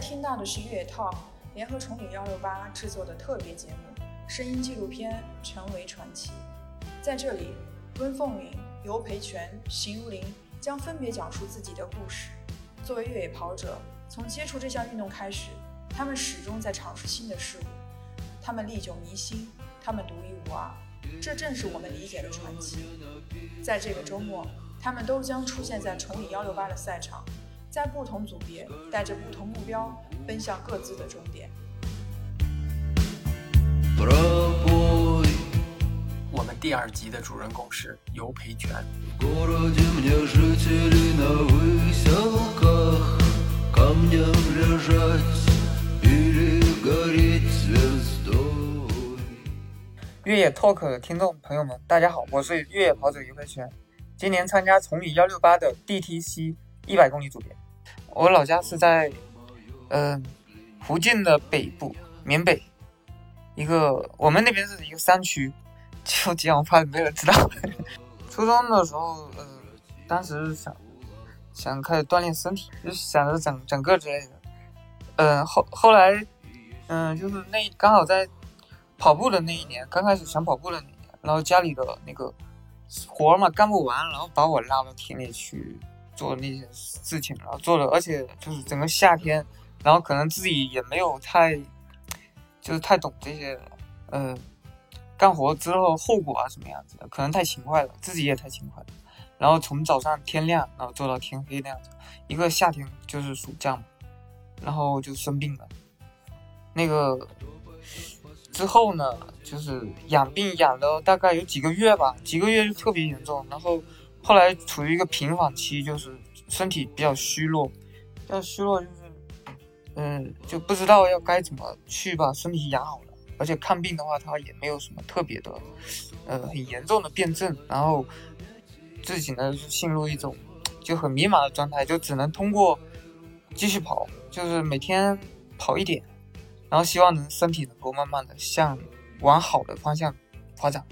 听到的是越野 Talk 联合崇礼幺六八制作的特别节目声音纪录片《成为传奇》。在这里，温凤云、尤培全、邢如林将分别讲述自己的故事。作为越野跑者，从接触这项运动开始，他们始终在尝试新的事物。他们历久弥新，他们独一无二，这正是我们理解的传奇。在这个周末，他们都将出现在崇礼幺六八的赛场。在不同组别，带着不同目标，奔向各自的终点。我们第二集的主人公是尤培全。越野 Talk 的听众朋友们，大家好，我是越野跑者尤培全，今年参加崇礼幺六八的 DTC 一百公里组别。我老家是在，嗯，福建的北部，缅北，一个我们那边是一个山区，就这样，我怕没人知道。初中的时候，呃，当时想想开始锻炼身体，就想着整整个之类的。嗯，后后来，嗯，就是那刚好在跑步的那一年，刚开始想跑步的那一年，然后家里的那个活嘛干不完，然后把我拉到田里去。做那些事情，然后做了，而且就是整个夏天，然后可能自己也没有太，就是太懂这些，呃，干活之后后果啊什么样子的，可能太勤快了，自己也太勤快了，然后从早上天亮，然后做到天黑那样子，一个夏天就是暑假嘛，然后就生病了，那个之后呢，就是养病养了大概有几个月吧，几个月就特别严重，然后。后来处于一个平缓期，就是身体比较虚弱，比较虚弱，就是，嗯，就不知道要该怎么去把身体养好了。而且看病的话，他也没有什么特别的，呃，很严重的病症。然后自己呢，就陷入一种就很迷茫的状态，就只能通过继续跑，就是每天跑一点，然后希望能身体能够慢慢的向往好的方向发展。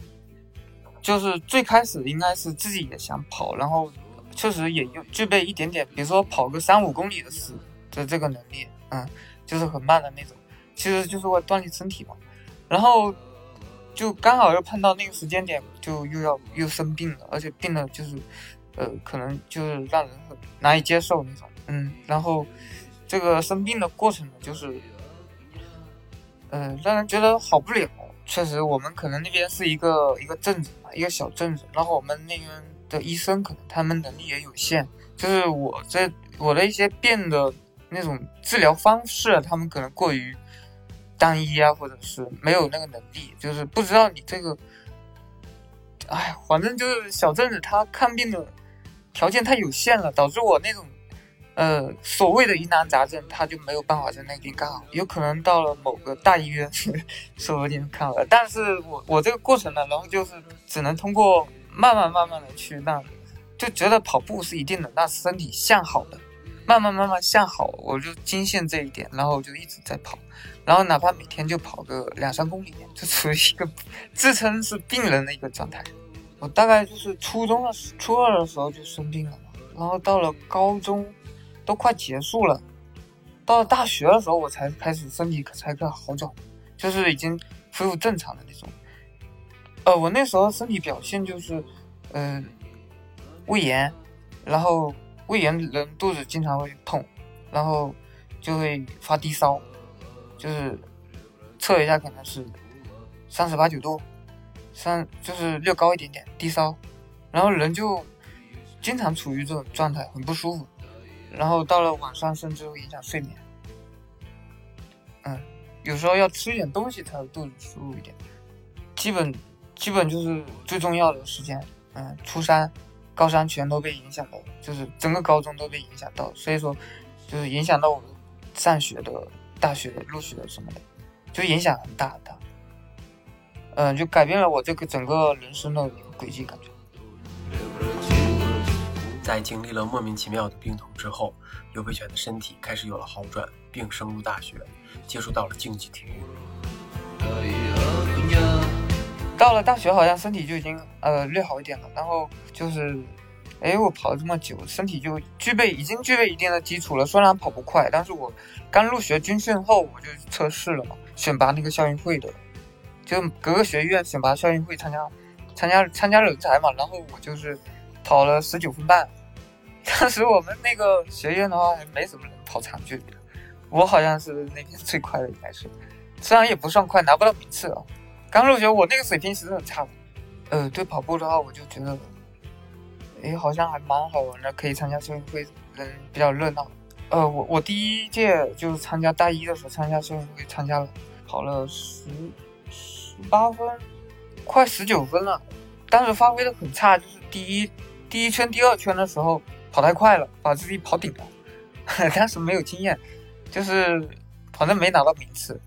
就是最开始应该是自己也想跑，然后确实也有具备一点点，比如说跑个三五公里的时的这个能力，嗯，就是很慢的那种，其实就是为锻炼身体嘛。然后就刚好又碰到那个时间点，就又要又生病了，而且病了就是，呃，可能就是让人很难以接受那种，嗯。然后这个生病的过程呢，就是，嗯，让人觉得好不了。确实，我们可能那边是一个一个镇子嘛，一个小镇子。然后我们那边的医生可能他们能力也有限，就是我这我的一些病的那种治疗方式，他们可能过于单一啊，或者是没有那个能力，就是不知道你这个，哎，反正就是小镇子，他看病的条件太有限了，导致我那种。呃，所谓的疑难杂症，他就没有办法在那边干好，有可能到了某个大医院，说不定看了。但是我我这个过程呢，然后就是只能通过慢慢慢慢的去让，就觉得跑步是一定能让身体向好的，慢慢慢慢向好，我就坚信这一点，然后我就一直在跑，然后哪怕每天就跑个两三公里，就处于一个自称是病人的一个状态。我大概就是初中的初二的时候就生病了，然后到了高中。都快结束了，到了大学的时候，我才开始身体才开始好转，就是已经恢复正常的那种。呃，我那时候身体表现就是，嗯，胃炎，然后胃炎人肚子经常会痛，然后就会发低烧，就是测一下可能是三十八九度，三就是略高一点点低烧，然后人就经常处于这种状态，很不舒服。然后到了晚上，甚至会影响睡眠。嗯，有时候要吃一点东西才会肚子舒服一点。基本基本就是最重要的时间，嗯，初三、高三全都被影响到，就是整个高中都被影响到，所以说就是影响到我上学的、大学的入学什么的，就影响很大很大。嗯，就改变了我这个整个人生的轨迹，感觉。在经历了莫名其妙的病痛之后，刘培全的身体开始有了好转，并升入大学，接触到了竞技体育。到了大学，好像身体就已经呃略好一点了，然后就是哎，我跑了这么久，身体就具备已经具备一定的基础了。虽然跑不快，但是我刚入学军训后我就测试了嘛，选拔那个校运会的，就各个学院选拔校运会参加参加参加人才嘛。然后我就是跑了十九分半。当时我们那个学院的话还没什么人跑长距离，我好像是那边最快的应该是，虽然也不算快，拿不到名次啊。刚入学我那个水平其实很差的。呃，对跑步的话，我就觉得。哎，好像还蛮好玩的，可以参加校运会，人比较热闹。呃，我我第一届就是参加大一的时候参加校运会，参加了，跑了十十八分，快十九分了。当时发挥的很差，就是第一第一圈、第二圈的时候跑太快了，把自己跑顶了。当时没有经验，就是反正没拿到名次。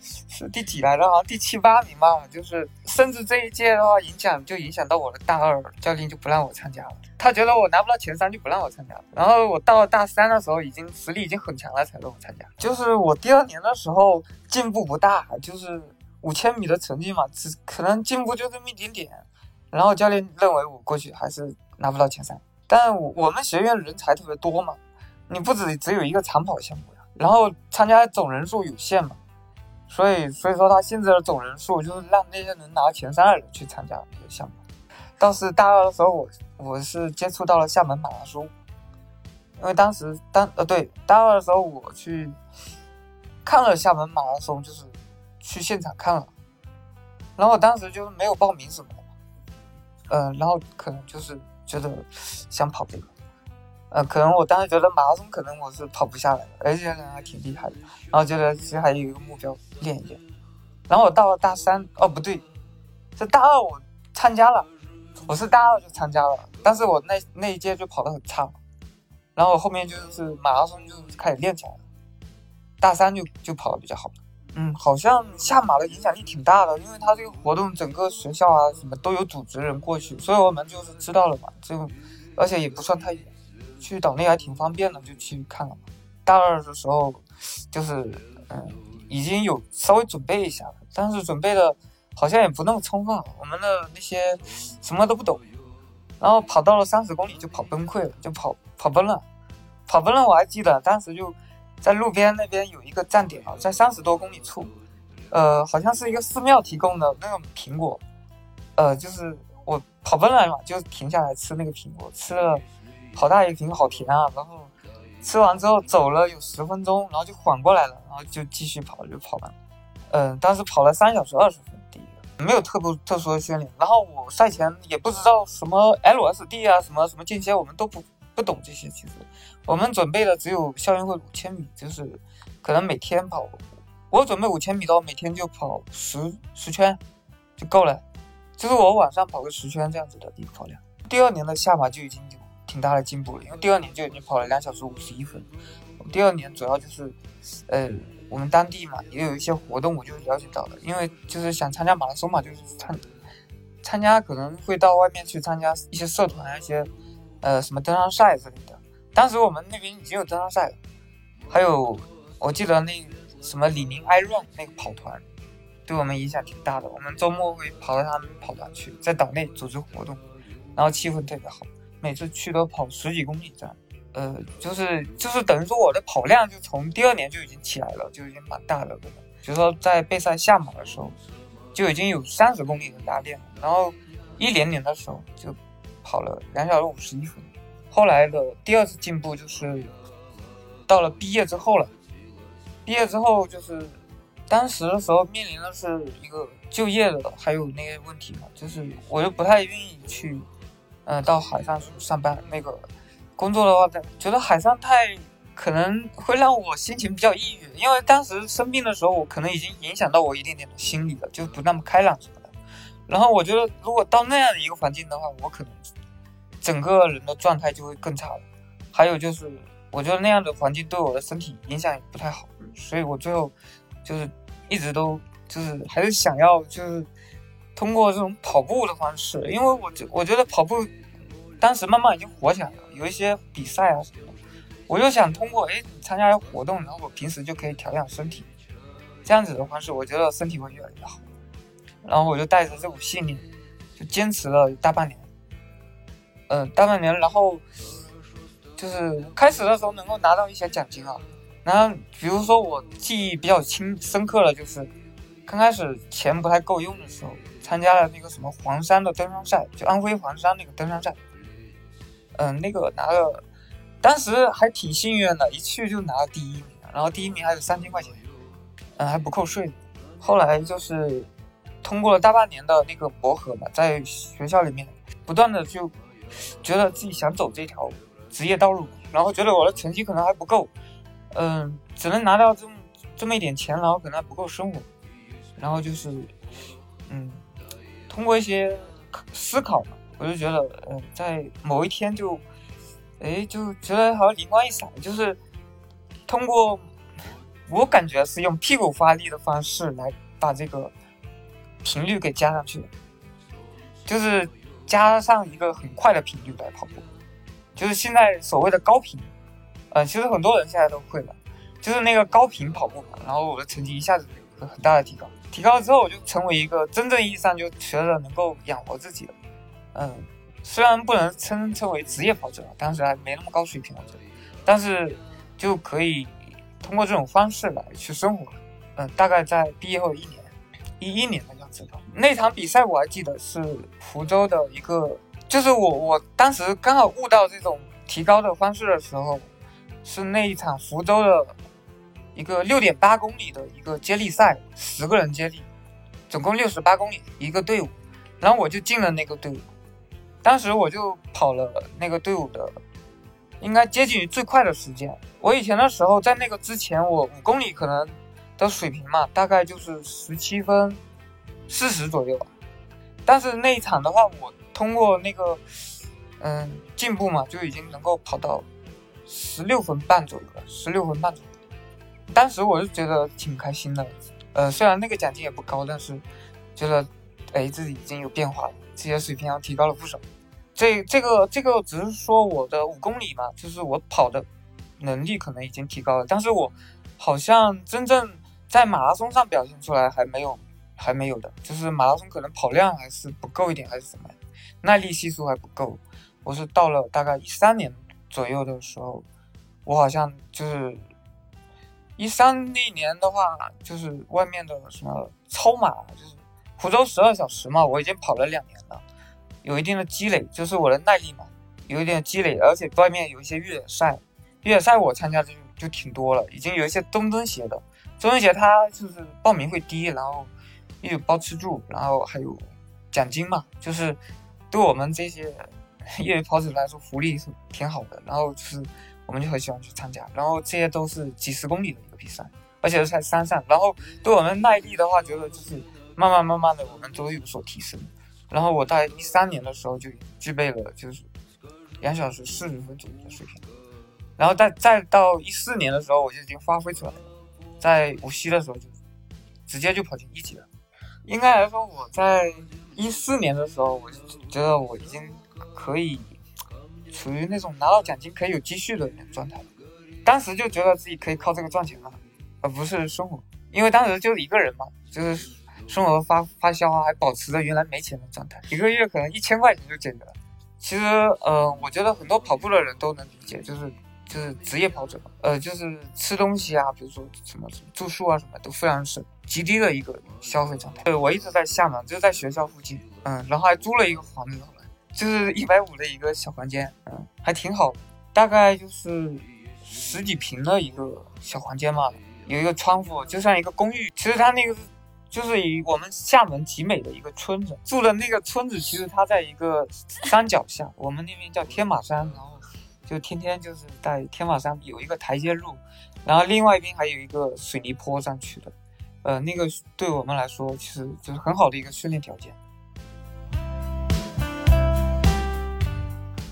是第几来的？好像第七八名吧。就是，甚至这一届的话，影响就影响到我的大二，教练就不让我参加了。他觉得我拿不到前三，就不让我参加。然后我到了大三的时候，已经实力已经很强了，才让我参加。就是我第二年的时候进步不大，就是五千米的成绩嘛，只可能进步就这么一点点。然后教练认为我过去还是拿不到前三。但我我们学院人才特别多嘛，你不止只有一个长跑项目呀，然后参加总人数有限嘛。所以，所以说他限制了总人数，就是让那些能拿前三的人去参加这个项目。倒是大二的时候，我我是接触到了厦门马拉松，因为当时当呃对大二的时候我去看了厦门马拉松，就是去现场看了，然后我当时就是没有报名什么的，呃，然后可能就是觉得想跑这个。呃，可能我当时觉得马拉松可能我是跑不下来的，而且人还挺厉害的，然后觉得其实还有一个目标练一练。然后我到了大三，哦不对，是大二我参加了，我是大二就参加了，但是我那那一届就跑得很差，然后后面就是马拉松就开始练起来了，大三就就跑得比较好。嗯，好像下马的影响力挺大的，因为他这个活动整个学校啊什么都有组织人过去，所以我们就是知道了嘛，就而且也不算太远。去岛内还挺方便的，就去看了。大二的时候，就是嗯，已经有稍微准备一下了，但是准备的好像也不那么充分。我们的那些什么都不懂，然后跑到了三十公里就跑崩溃了，就跑跑崩了，跑崩了。我还记得当时就在路边那边有一个站点啊，在三十多公里处，呃，好像是一个寺庙提供的那种苹果，呃，就是我跑奔来嘛，就停下来吃那个苹果，吃了。好大一瓶，好甜啊！然后吃完之后走了有十分钟，然后就缓过来了，然后就继续跑，就跑完。嗯，当时跑了三小时二十分，第一个没有特不特殊的训练。然后我赛前也不知道什么 LSD 啊，什么什么间歇，我们都不不懂这些。其实我们准备的只有校运会五千米，就是可能每天跑。我准备五千米的话，每天就跑十十圈就够了，就是我晚上跑个十圈这样子的一个跑量。第二年的下马就已经有。挺大的进步了，因为第二年就已经跑了两小时五十一分。第二年主要就是，呃，我们当地嘛也有一些活动，我就了解到了。因为就是想参加马拉松嘛，就是参参加可能会到外面去参加一些社团、一些呃什么登山赛之类的。当时我们那边已经有登山赛了，还有我记得那什么李宁 iRun 那个跑团，对我们影响挺大的。我们周末会跑到他们跑团去，在岛内组织活动，然后气氛特别好。每次去都跑十几公里这样，呃，就是就是等于说我的跑量就从第二年就已经起来了，就已经蛮大的了。比如说在备赛下马的时候，就已经有三十公里的拉练，然后一年年的时候就跑了两小时五十一分。后来的第二次进步就是到了毕业之后了，毕业之后就是当时的时候面临的是一个就业的还有那些问题嘛，就是我又不太愿意去。嗯，到海上上班那个工作的话，觉得海上太可能会让我心情比较抑郁，因为当时生病的时候，我可能已经影响到我一点点的心理了，就不那么开朗什么的。然后我觉得，如果到那样的一个环境的话，我可能整个人的状态就会更差了。还有就是，我觉得那样的环境对我的身体影响也不太好，所以我最后就是一直都就是还是想要就是。通过这种跑步的方式，因为我觉我觉得跑步当时慢慢已经火起来了，有一些比赛啊什么的，我就想通过哎参加活动，然后我平时就可以调养身体，这样子的方式，我觉得身体会越来越好。然后我就带着这股信念，就坚持了大半年。呃，大半年，然后就是开始的时候能够拿到一些奖金啊。然后比如说我记忆比较清深刻的，就是刚开始钱不太够用的时候，参加了那个什么黄山的登山赛，就安徽黄山那个登山赛。嗯，那个拿了，当时还挺幸运的，一去就拿了第一名，然后第一名还有三千块钱，嗯，还不扣税。后来就是通过了大半年的那个磨合嘛，在学校里面不断的就。觉得自己想走这条职业道路，然后觉得我的成绩可能还不够，嗯，只能拿到这么这么一点钱，然后可能还不够生活，然后就是，嗯，通过一些思考，我就觉得，嗯，在某一天就，哎，就觉得好像灵光一闪，就是通过我感觉是用屁股发力的方式来把这个频率给加上去，就是。加上一个很快的频率来跑步，就是现在所谓的高频，呃，其实很多人现在都会了，就是那个高频跑步嘛。然后我的成绩一下子有个很大的提高，提高了之后，我就成为一个真正意义上就觉得能够养活自己的，嗯，虽然不能称称为职业跑者，当时还没那么高水平，我觉得，但是就可以通过这种方式来去生活，嗯，大概在毕业后一年，一一年的知道。那场比赛我还记得是福州的一个，就是我我当时刚好悟到这种提高的方式的时候，是那一场福州的一个六点八公里的一个接力赛，十个人接力，总共六十八公里一个队伍，然后我就进了那个队伍，当时我就跑了那个队伍的，应该接近于最快的时间。我以前的时候在那个之前，我五公里可能的水平嘛，大概就是十七分。四十左右吧，但是那一场的话，我通过那个嗯进步嘛，就已经能够跑到十六分半左右了。十六分半左右，当时我就觉得挺开心的。呃，虽然那个奖金也不高，但是觉得哎自己已经有变化了，自己的水平要提高了不少。这这个这个只是说我的五公里嘛，就是我跑的能力可能已经提高了，但是我好像真正在马拉松上表现出来还没有。还没有的，就是马拉松可能跑量还是不够一点，还是什么，耐力系数还不够。我是到了大概一三年左右的时候，我好像就是一三那年的话，就是外面的什么超马，就是湖州十二小时嘛，我已经跑了两年了，有一定的积累，就是我的耐力嘛，有一点积累，而且外面有一些越野赛，越野赛我参加的就就挺多了，已经有一些中登协的，中登协它就是报名会低，然后。又有包吃住，然后还有奖金嘛，就是对我们这些 业余跑者来说，福利是挺好的。然后就是我们就很喜欢去参加，然后这些都是几十公里的一个比赛，而且是在山上。然后对我们耐力的话，觉得就是慢慢慢慢的，我们都有所提升。然后我在一三年的时候就具备了就是两小时四十分左右的水平，然后再再到一四年的时候，我就已经发挥出来了，在无锡的时候就直接就跑进一级了。应该来说，我在一四年的时候，我就觉得我已经可以处于那种拿到奖金可以有积蓄的那种状态。当时就觉得自己可以靠这个赚钱了，而不是生活。因为当时就一个人嘛，就是生活发发销啊，还保持着原来没钱的状态，一个月可能一千块钱就解决了。其实，呃，我觉得很多跑步的人都能理解，就是就是职业跑者，呃，就是吃东西啊，比如说什么什么住宿啊，什么都非常省。极低的一个消费状态。对我一直在厦门，就在学校附近，嗯，然后还租了一个房子，就是一百五的一个小房间，嗯，还挺好，大概就是十几平的一个小房间嘛，有一个窗户，就像一个公寓。其实它那个就是以我们厦门集美的一个村子住的那个村子，其实它在一个山脚下，我们那边叫天马山，然后就天天就是在天马山有一个台阶路，然后另外一边还有一个水泥坡上去的。呃，那个对我们来说，其实就是很好的一个训练条件。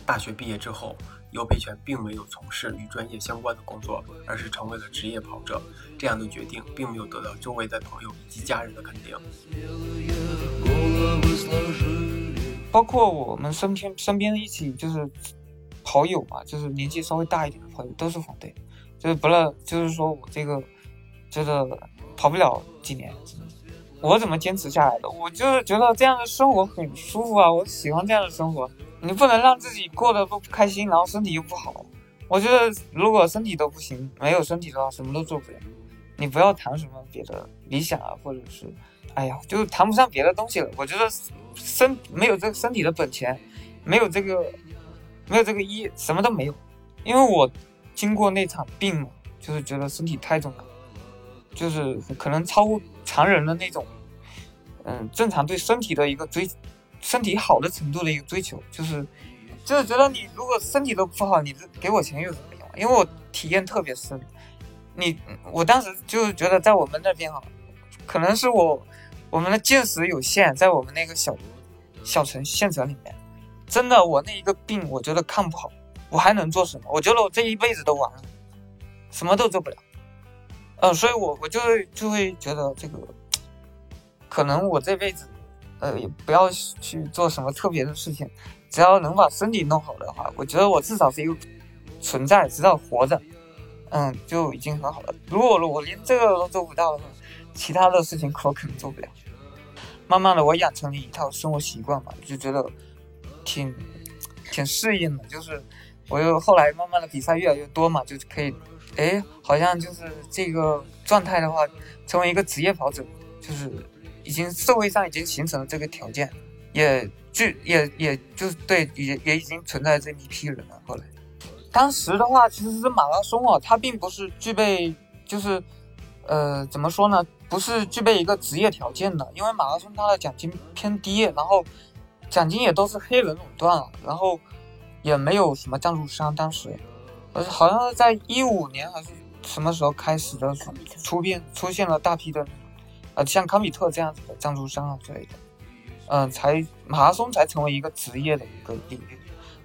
大学毕业之后，尤培全并没有从事与专业相关的工作，而是成为了职业跑者。这样的决定并没有得到周围的朋友以及家人的肯定。包括我们身边身边一起就是跑友嘛，就是年纪稍微大一点的朋友，都是反对，就是不乐，就是说我这个觉得。跑不了几年，我怎么坚持下来的？我就是觉得这样的生活很舒服啊，我喜欢这样的生活。你不能让自己过得不开心，然后身体又不好。我觉得如果身体都不行，没有身体的话，什么都做不了。你不要谈什么别的理想啊，或者是，哎呀，就谈不上别的东西了。我觉得身没有这个身体的本钱，没有这个，没有这个医，什么都没有。因为我经过那场病嘛，就是觉得身体太重要，就是可能超乎常人的那种，嗯，正常对身体的一个追，身体好的程度的一个追求，就是，就是觉得你如果身体都不好，你给我钱有什么用？因为我体验特别深。你，我当时就是觉得在我们那边哈，可能是我我们的见识有限，在我们那个小小城县城里面，真的我那一个病，我觉得看不好，我还能做什么？我觉得我这一辈子都完了，什么都做不了。呃，所以我我就会就会觉得这个，可能我这辈子，呃，也不要去做什么特别的事情，只要能把身体弄好的话，我觉得我至少是一个存在，至少活着。嗯，就已经很好了。如果我连这个都做不到的话，其他的事情可可能做不了。慢慢的，我养成了一套生活习惯嘛，就觉得挺挺适应的。就是我又后来慢慢的比赛越来越多嘛，就可以，哎，好像就是这个状态的话，成为一个职业跑者，就是已经社会上已经形成了这个条件，也具也也就是对，也也已经存在这一批人了。后来。当时的话，其实是马拉松啊，它并不是具备，就是，呃，怎么说呢？不是具备一个职业条件的，因为马拉松它的奖金偏低，然后奖金也都是黑人垄断了，然后也没有什么赞助商。当时，呃，好像是在一五年还是什么时候开始的，出变出现了大批的，呃，像康比特这样子的赞助商啊之类的，嗯，才马拉松才成为一个职业的一个领域。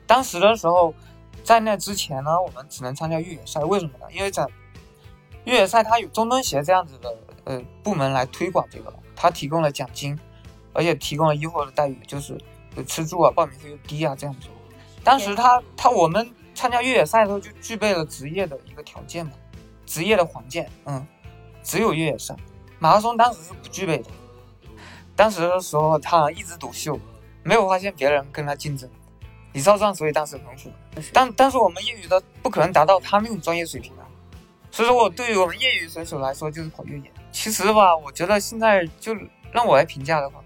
当时的时候。在那之前呢，我们只能参加越野赛，为什么呢？因为在越野赛它有中蹲鞋这样子的呃部门来推广这个，它提供了奖金，而且提供了优厚的待遇，就是吃住啊、报名费又低啊这样子。当时他他我们参加越野赛的时候就具备了职业的一个条件嘛，职业的环境，嗯，只有越野赛，马拉松当时是不具备的。当时的时候他一枝独秀，没有发现别人跟他竞争。李少壮所以当时很火，但但是我们业余的不可能达到他那种专业水平啊，所以说我对于我们业余选手来说就是跑越野。其实吧，我觉得现在就让我来评价的话，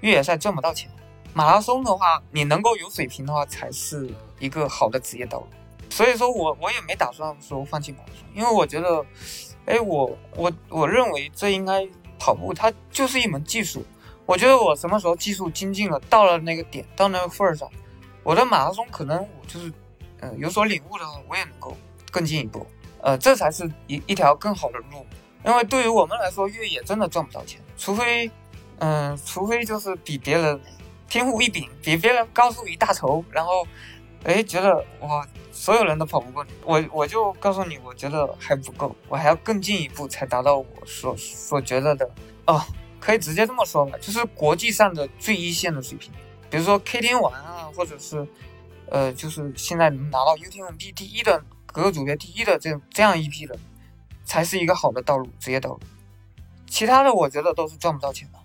越野赛赚不到钱，马拉松的话，你能够有水平的话才是一个好的职业道路。所以说我我也没打算说放弃马拉松，因为我觉得，哎，我我我认为这应该跑步它就是一门技术，我觉得我什么时候技术精进了，到了那个点，到那个份儿上。我的马拉松可能我就是，呃，有所领悟的话，我也能够更进一步，呃，这才是一一条更好的路。因为对于我们来说，越野真的赚不到钱，除非，嗯，除非就是比别人天赋异禀，比别人高出一大筹，然后，哎，觉得我，所有人都跑不过你，我我就告诉你，我觉得还不够，我还要更进一步才达到我所所觉得的，哦，可以直接这么说吧，就是国际上的最一线的水平。比如说 K 天王啊，或者是，呃，就是现在能拿到 UTMB 第一的各个组别第一的这这样一批人，才是一个好的道路，职业道路。其他的我觉得都是赚不到钱的。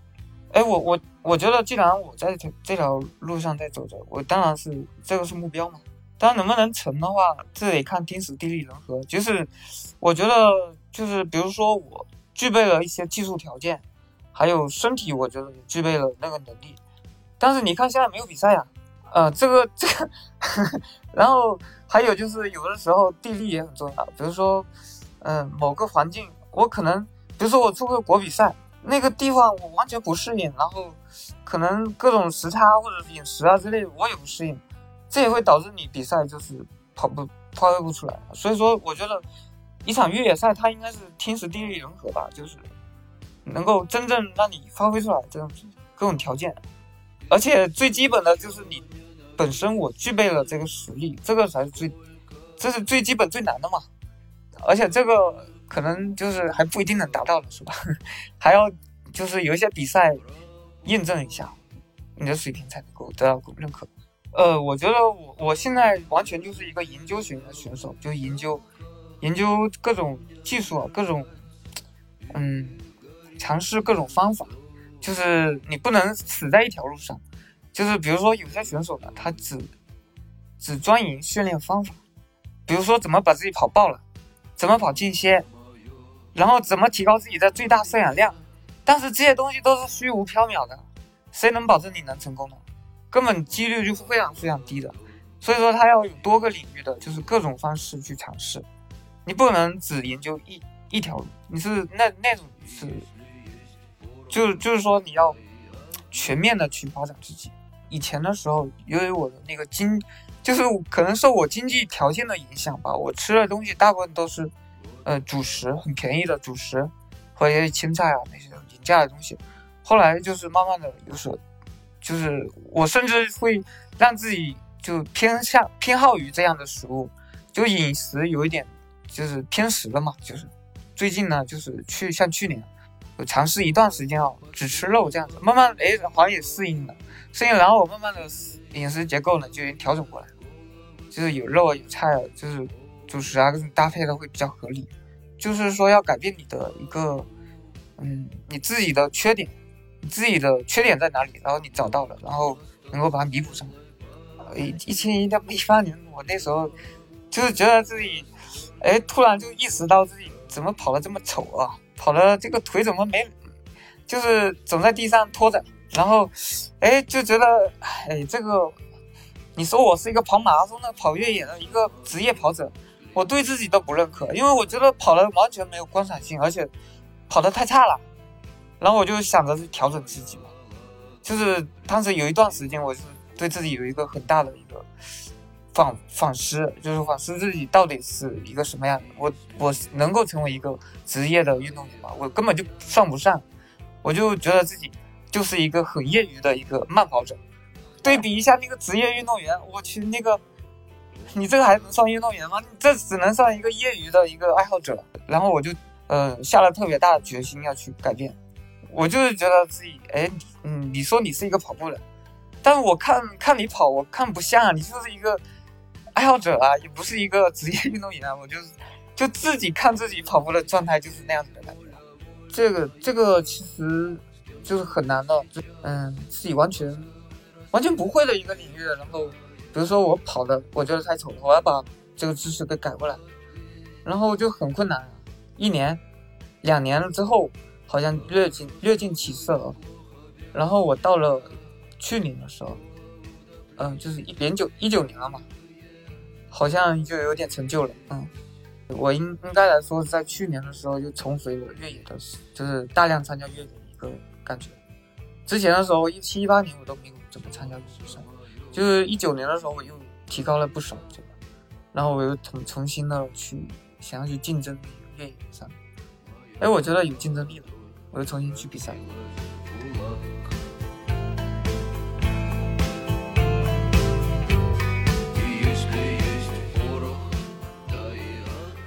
哎，我我我觉得既然我在这这条路上在走着，我当然是这个是目标嘛。当然能不能成的话，这得看天时地利人和。就是我觉得就是比如说我具备了一些技术条件，还有身体，我觉得也具备了那个能力。但是你看现在没有比赛呀，呃，这个这个呵呵，然后还有就是有的时候地利也很重要，比如说，嗯，某个环境我可能，比如说我出个国比赛，那个地方我完全不适应，然后可能各种时差或者饮食啊之类的我也不适应，这也会导致你比赛就是跑不发挥不出来。所以说，我觉得一场越野赛它应该是天时地利人和吧，就是能够真正让你发挥出来这种各种条件。而且最基本的就是你本身我具备了这个实力，这个才是最，这是最基本最难的嘛。而且这个可能就是还不一定能达到的是吧？还要就是有一些比赛验证一下你的水平才能够得到认可。呃，我觉得我我现在完全就是一个研究型的选手，就研究研究各种技术，各种嗯尝试各种方法。就是你不能死在一条路上。就是比如说有些选手呢，他只只专营训练方法，比如说怎么把自己跑爆了，怎么跑间歇，然后怎么提高自己的最大摄氧量。但是这些东西都是虚无缥缈的，谁能保证你能成功呢？根本几率就是非常非常低的。所以说他要有多个领域的，就是各种方式去尝试。你不能只研究一一条路，你是那那种是，就就是说你要全面的去发展自己。以前的时候，由于我的那个经，就是可能受我经济条件的影响吧，我吃的东西大部分都是呃主食，很便宜的主食和一些青菜啊那些价的东西。后来就是慢慢的有所，就是我甚至会让自己就偏向偏好于这样的食物，就饮食有一点。就是偏食的嘛，就是最近呢，就是去像去年，我尝试一段时间啊，只吃肉这样子，慢慢哎好像也适应了，适应，然后我慢慢的饮食结构呢就已经调整过来，就是有肉啊有菜啊，就是主食啊搭配的会比较合理，就是说要改变你的一个，嗯，你自己的缺点，你自己的缺点在哪里，然后你找到了，然后能够把它弥补上。一一千一一八年，我那时候就是觉得自己。哎，突然就意识到自己怎么跑得这么丑啊！跑的这个腿怎么没，就是总在地上拖着。然后，哎，就觉得，哎，这个，你说我是一个跑马拉松的、跑越野的一个职业跑者，我对自己都不认可，因为我觉得跑的完全没有观赏性，而且跑得太差了。然后我就想着去调整自己嘛，就是当时有一段时间，我是对自己有一个很大的一个。反反思就是反思自己到底是一个什么样的，我我能够成为一个职业的运动员吗？我根本就算不上，我就觉得自己就是一个很业余的一个慢跑者。对比一下那个职业运动员，我去那个，你这个还能算运动员吗？你这只能算一个业余的一个爱好者。然后我就呃下了特别大的决心要去改变，我就是觉得自己哎嗯，你说你是一个跑步的，但是我看看你跑，我看不像啊，你就是一个。爱好者啊，也不是一个职业运动员啊，我就是就自己看自己跑步的状态就是那样子的感觉。这个这个其实就是很难的，嗯，自己完全完全不会的一个领域。然后比如说我跑的我觉得太丑了，我要把这个知识给改过来，然后就很困难。一年、两年了之后，好像略尽略尽起色了。然后我到了去年的时候，嗯，就是一零九一九年了嘛。好像就有点成就了，嗯，我应应该来说，在去年的时候就重回了越野的，就是大量参加越野的一个感觉。之前的时候，一七一八年我都没有怎么参加越野赛，就是一九年的时候我又提高了不少，这个，然后我又重重新的去想要去竞争越野上，哎，我觉得有竞争力了，我又重新去比赛。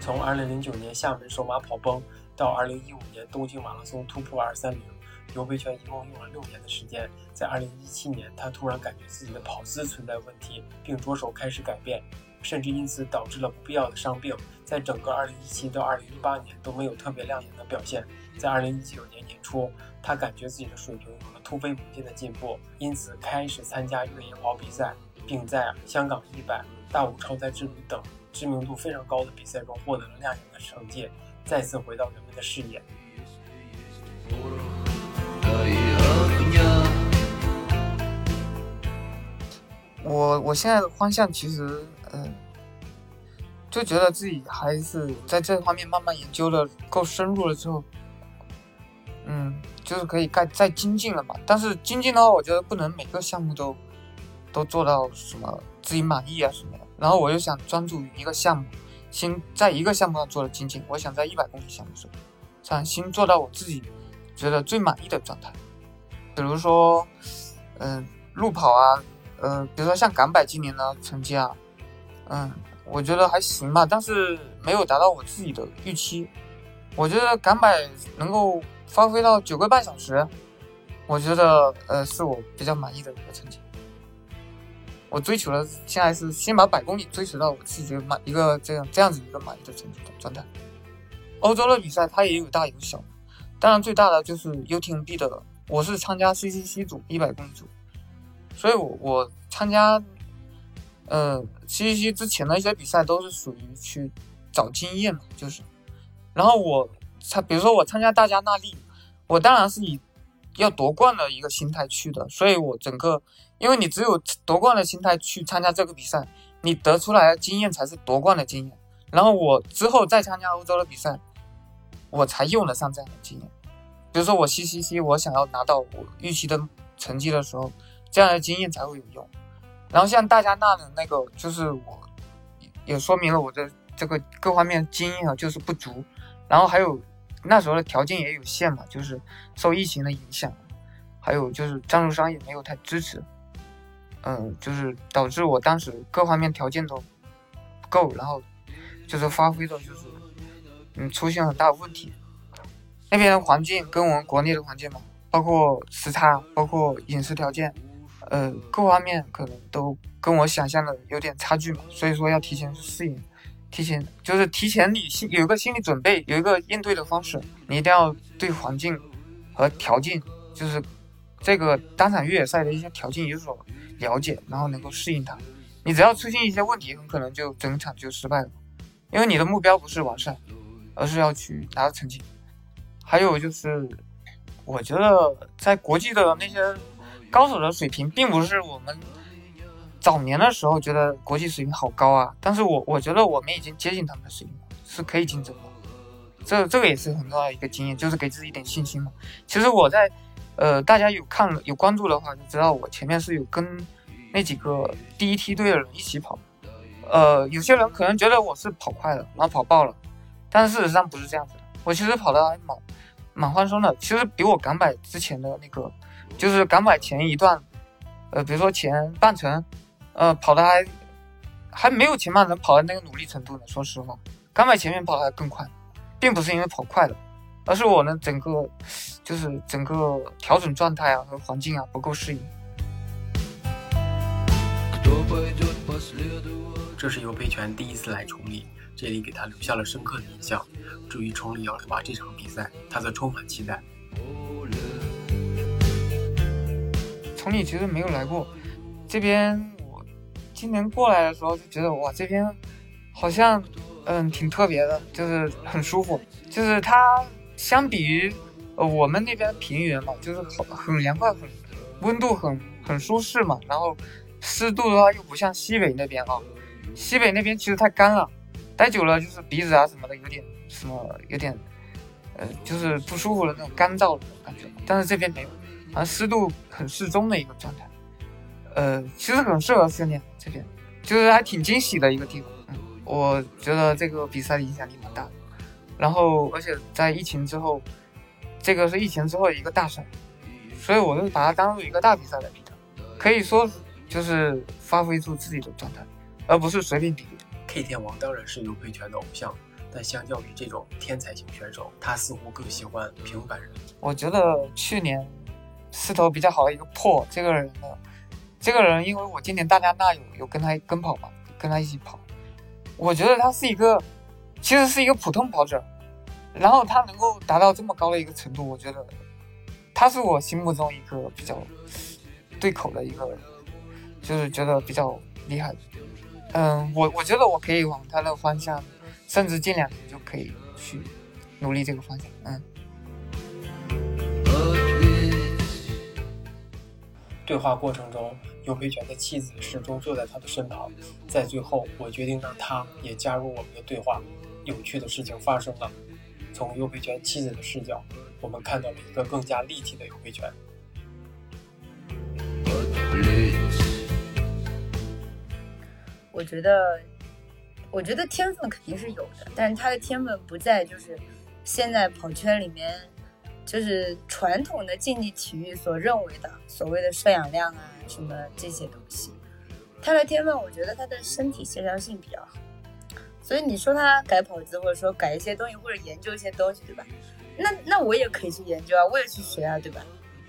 从二零零九年厦门首马跑崩到二零一五年东京马拉松突破二三零，刘培全一共用了六年的时间。在二零一七年，他突然感觉自己的跑姿存在问题，并着手开始改变，甚至因此导致了不必要的伤病。在整个二零一七到二零一八年都没有特别亮眼的表现。在二零一九年年初，他感觉自己的水平有了突飞猛进的进步，因此开始参加越野跑比赛，并在香港一百、大武超载之旅等。知名度非常高的比赛中获得了亮眼的成绩，再次回到人们的视野。我我现在的方向其实，嗯，就觉得自己还是在这方面慢慢研究的够深入了之后，嗯，就是可以再再精进了嘛。但是精进的话，我觉得不能每个项目都都做到什么自己满意啊什么的。然后我又想专注于一个项目，先在一个项目上做了精进。我想在一百公里项目上，想先做到我自己觉得最满意的状态。比如说，嗯，路跑啊，呃，比如说像港百今年的成绩啊，嗯，我觉得还行吧，但是没有达到我自己的预期。我觉得港百能够发挥到九个半小时，我觉得呃是我比较满意的一个成绩。我追求的现在是先把百公里追求到我自己满一个这样这样子一个满意的成绩的状态。欧洲的比赛它也有大有小，当然最大的就是 UTMB 的我是参加 CCC 组一百公里组，所以我我参加呃 CCC 之前的一些比赛都是属于去找经验嘛，就是，然后我参比如说我参加大加那利，我当然是以要夺冠的一个心态去的，所以我整个因为你只有夺冠的心态去参加这个比赛，你得出来的经验才是夺冠的经验，然后我之后再参加欧洲的比赛，我才用得上这样的经验。比如说我 CCC，我想要拿到我预期的成绩的时候，这样的经验才会有用。然后像大家那的那个，就是我也说明了我的这个各方面经验啊，就是不足。然后还有那时候的条件也有限嘛，就是受疫情的影响，还有就是赞助商也没有太支持，嗯，就是导致我当时各方面条件都不够，然后就是发挥的就是嗯出现很大问题。那边的环境跟我们国内的环境嘛，包括时差，包括饮食条件，呃，各方面可能都跟我想象的有点差距嘛，所以说要提前适应，提前就是提前你心有个心理准备，有一个应对的方式，你一定要对环境和条件，就是这个单场越野赛的一些条件有所了解，然后能够适应它。你只要出现一些问题，很可能就整场就失败了，因为你的目标不是完善，而是要去拿到成绩。还有就是，我觉得在国际的那些高手的水平，并不是我们早年的时候觉得国际水平好高啊。但是我我觉得我们已经接近他们的水平，是可以竞争的。这这个也是很重要的一个经验，就是给自己一点信心嘛。其实我在，呃，大家有看有关注的话，就知道我前面是有跟那几个第一梯队的人一起跑。呃，有些人可能觉得我是跑快了，然后跑爆了，但事实上不是这样子的。我其实跑的还蛮。蛮宽松的，其实比我港百之前的那个，就是港百前一段，呃，比如说前半程，呃，跑的还还没有前半程跑的那个努力程度呢。说实话，港百前面跑的还更快，并不是因为跑快了，而是我呢整个就是整个调整状态啊和环境啊不够适应。这是尤培权第一次来崇礼。这里给他留下了深刻的印象。至于崇礼幺六八这场比赛，他则充满期待。崇礼其实没有来过，这边我今年过来的时候就觉得哇，这边好像嗯挺特别的，就是很舒服。就是它相比于呃我们那边平原嘛，就是很很凉快，很温度很很舒适嘛。然后湿度的话又不像西北那边啊，西北那边其实太干了。待久了就是鼻子啊什么的有点什么有点，呃，就是不舒服的那种干燥的感觉。但是这边没有，好像湿度很适中的一个状态。呃，其实很适合训练这边，就是还挺惊喜的一个地方。嗯，我觉得这个比赛的影响力蛮大的。然后，而且在疫情之后，这个是疫情之后一个大赛，所以我就把它当做一个大比赛来比的，可以说就是发挥出自己的状态，而不是随便比。K 天王当然是刘培权的偶像，但相较于这种天才型选手，他似乎更喜欢平凡人。我觉得去年势头比较好的一个破这个人呢，这个人因为我今年大加那有有跟他跟跑嘛，跟他一起跑，我觉得他是一个其实是一个普通跑者，然后他能够达到这么高的一个程度，我觉得他是我心目中一个比较对口的一个人，就是觉得比较厉害。嗯，我我觉得我可以往他的方向，甚至近两年就可以去努力这个方向。嗯。对话过程中，尤培权的妻子始终坐在他的身旁。在最后，我决定让他也加入我们的对话。有趣的事情发生了，从尤培权妻子的视角，我们看到了一个更加立体的尤培权。我觉得，我觉得天分肯定是有的，但是他的天分不在就是现在跑圈里面，就是传统的竞技体育所认为的所谓的摄氧量啊什么这些东西。他的天分，我觉得他的身体协调性比较好。所以你说他改跑姿，或者说改一些东西，或者研究一些东西，对吧？那那我也可以去研究啊，我也去学啊，对吧？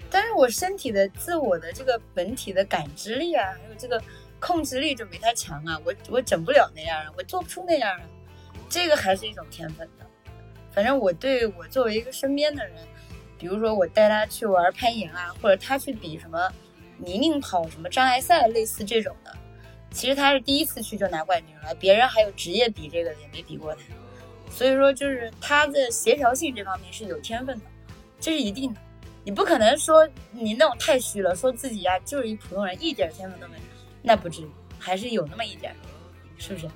但是我身体的自我的这个本体的感知力啊，还有这个。控制力就没他强啊，我我整不了那样啊，我做不出那样啊，这个还是一种天分的。反正我对我作为一个身边的人，比如说我带他去玩攀岩啊，或者他去比什么泥泞跑、什么障碍赛，类似这种的，其实他是第一次去就拿冠军了，别人还有职业比这个的也没比过他。所以说，就是他的协调性这方面是有天分的，这是一定的。你不可能说你那种太虚了，说自己呀就是一普通人，一点天分都没有，那不至于，还是有那么一点，是不是？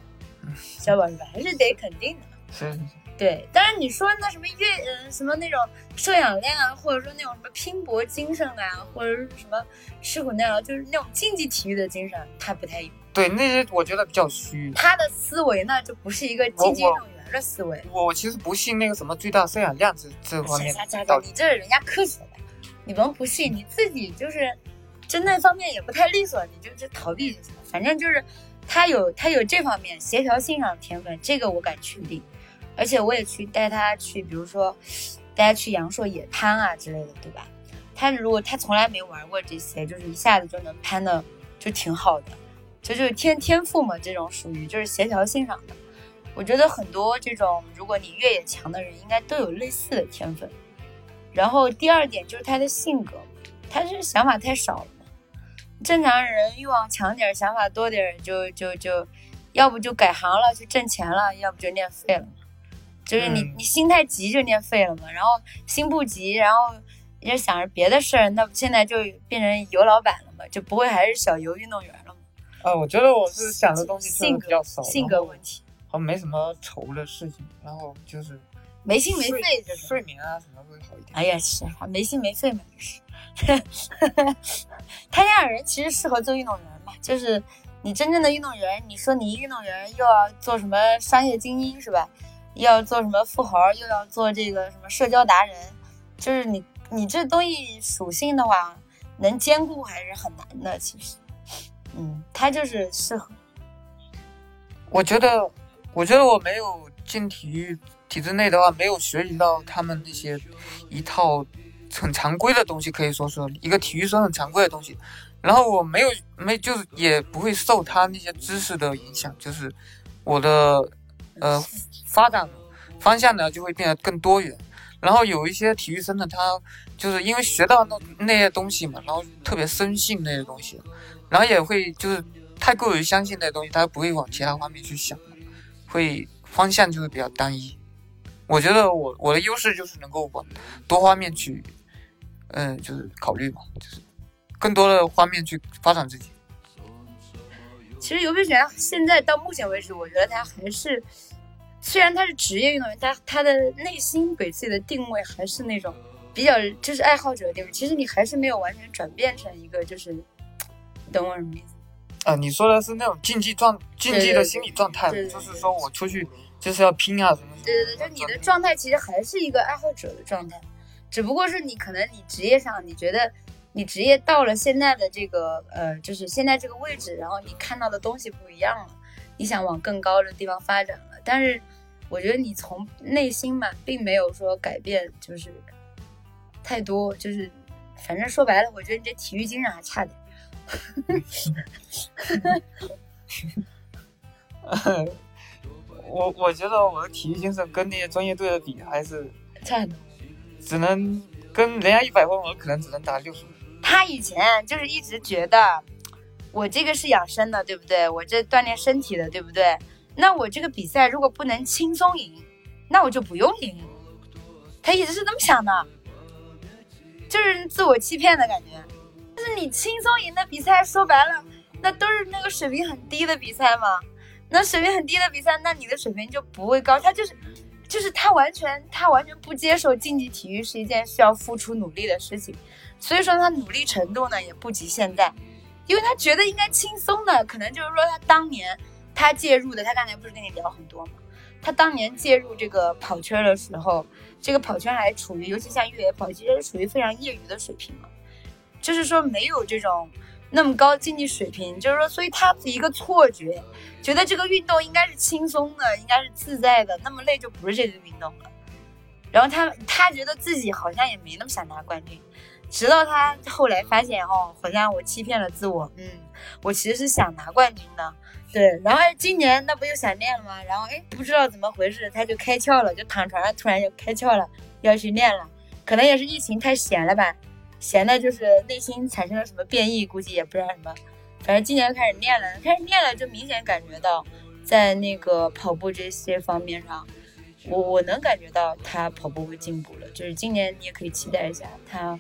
小宝是吧？还是得肯定的。是是是，对，但是你说那什么越呃什么那种摄氧量啊，或者说那种什么拼搏精神啊，或者是什么吃苦耐劳，就是那种竞技体育的精神，他不太有。对那些我觉得比较虚。他的思维呢就不是一个竞技运动员的思维。我我其实不信那个什么最大摄氧量这这方面。你这是人家科学的，你甭不信，你自己就是就那方面也不太利索，你就就逃避就行了。反正就是他有他有这方面协调性上的天分，这个我敢确定。而且我也去带他去，比如说带他去阳朔野攀啊之类的，对吧？他如果他从来没玩过这些，就是一下子就能攀的，就挺好的。这就是天天赋嘛，这种属于就是协调性上的。我觉得很多这种，如果你越野强的人，应该都有类似的天分。然后第二点就是他的性格，他是想法太少了。正常人欲望强点儿，想法多点儿，就就就，要不就改行了去挣钱了，要不就练废了。就是你嗯你心太急就练废了嘛，然后心不急，然后也想着别的事儿，那不现在就变成油老板了嘛，就不会还是小油运动员了嘛。啊，我觉得我是想的东西性格比较少，性格问题，好像没什么愁的事情，然后就是没心没肺就是。睡眠啊什么会好一点。哎呀，是啊没心没肺嘛，就是。他这样的人其实适合做运动员嘛，就是你真正的运动员，你说你一运动员又要做什么商业精英是吧？要做什么富豪，又要做这个什么社交达人，就是你你这东西属性的话，能兼顾还是很难的。其实，嗯，他就是适合。我觉得，我觉得我没有进体育体制内的话，没有学习到他们那些一套很常规的东西，可以说是一个体育生很常规的东西。然后我没有没就是也不会受他那些知识的影响，就是我的呃发展方向呢就会变得更多元。然后有一些体育生呢，他就是因为学到那那些东西嘛，然后特别深信那些东西，然后也会就是太过于相信那些东西，他不会往其他方面去想，会方向就会比较单一。我觉得我我的优势就是能够往多方面去，嗯、就是考虑嘛，就是更多的方面去发展自己。其实尤培全现在到目前为止，我觉得他还是，虽然他是职业运动员，但他的内心给自己的定位还是那种比较就是爱好者的定位。其实你还是没有完全转变成一个就是，你懂我什么意思？啊、你说的是那种竞技状竞技的心理状态，对对对就是说我出去就是要拼啊什么什么。对对对，就你的状态其实还是一个爱好者的状态，只不过是你可能你职业上你觉得你职业到了现在的这个呃，就是现在这个位置，然后你看到的东西不一样了，你想往更高的地方发展了。但是我觉得你从内心嘛，并没有说改变，就是太多，就是反正说白了，我觉得你这体育精神还差点。我我觉得我的体育精神跟那些专业队的比，还是差很多。只能跟人家一百分，我可能只能打六十分。他以前就是一直觉得，我这个是养生的，对不对？我这锻炼身体的，对不对？那我这个比赛如果不能轻松赢，那我就不用赢。他一直是这么想的，就是自我欺骗的感觉。就是你轻松赢的比赛，说白了，那都是那个水平很低的比赛嘛。那水平很低的比赛，那你的水平就不会高。他就是，就是他完全他完全不接受竞技体育是一件需要付出努力的事情。所以说他努力程度呢也不及现在，因为他觉得应该轻松的，可能就是说他当年他介入的，他刚才不是跟你聊很多吗？他当年介入这个跑圈的时候，这个跑圈还处于，尤其像越野跑，其实是属于非常业余的水平嘛，就是说没有这种那么高竞技水平，就是说，所以他的一个错觉，觉得这个运动应该是轻松的，应该是自在的，那么累就不是这个运动了。然后他他觉得自己好像也没那么想拿冠军，直到他后来发现哦，好像我欺骗了自我，嗯，我其实是想拿冠军的，对。然后今年那不又想练了吗？然后哎，不知道怎么回事，他就开窍了，就躺床上突然就开窍了，要去练了。可能也是疫情太闲了吧，闲的就是内心产生了什么变异，估计也不知道什么。反正今年开始练了，开始练了就明显感觉到，在那个跑步这些方面上，我我能感觉到他跑步会进步了。就是今年你也可以期待一下他，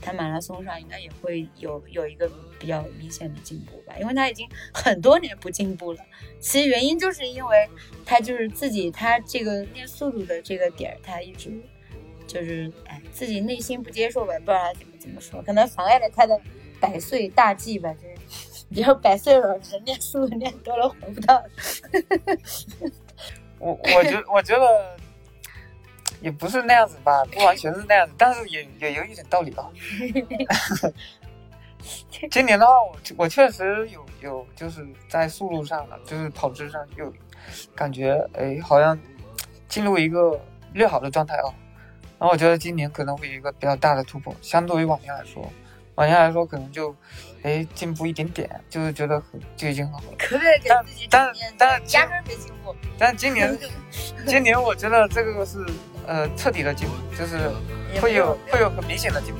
他马拉松上应该也会有有一个比较明显的进步吧，因为他已经很多年不进步了。其实原因就是因为他就是自己他这个练速度的这个点儿，他一直就是哎自己内心不接受吧，不知道他怎么怎么说，可能妨碍了他的百岁大计吧，就是。比较百岁老人练速度练多了活不到。我我觉我觉得也不是那样子吧，不完全是那样子，但是也也有一点道理吧。今年的话，我我确实有有就是在速度上了，就是跑姿上有感觉，哎，好像进入一个略好的状态哦。然后我觉得今年可能会有一个比较大的突破，相对于往年来说。往年来说，可能就，哎，进步一点点，就是觉得就已经很好了。可不可以给自己但但压根没进步。但今年，今年我觉得这个是呃彻底的进步，就是会有会有很明显的进步。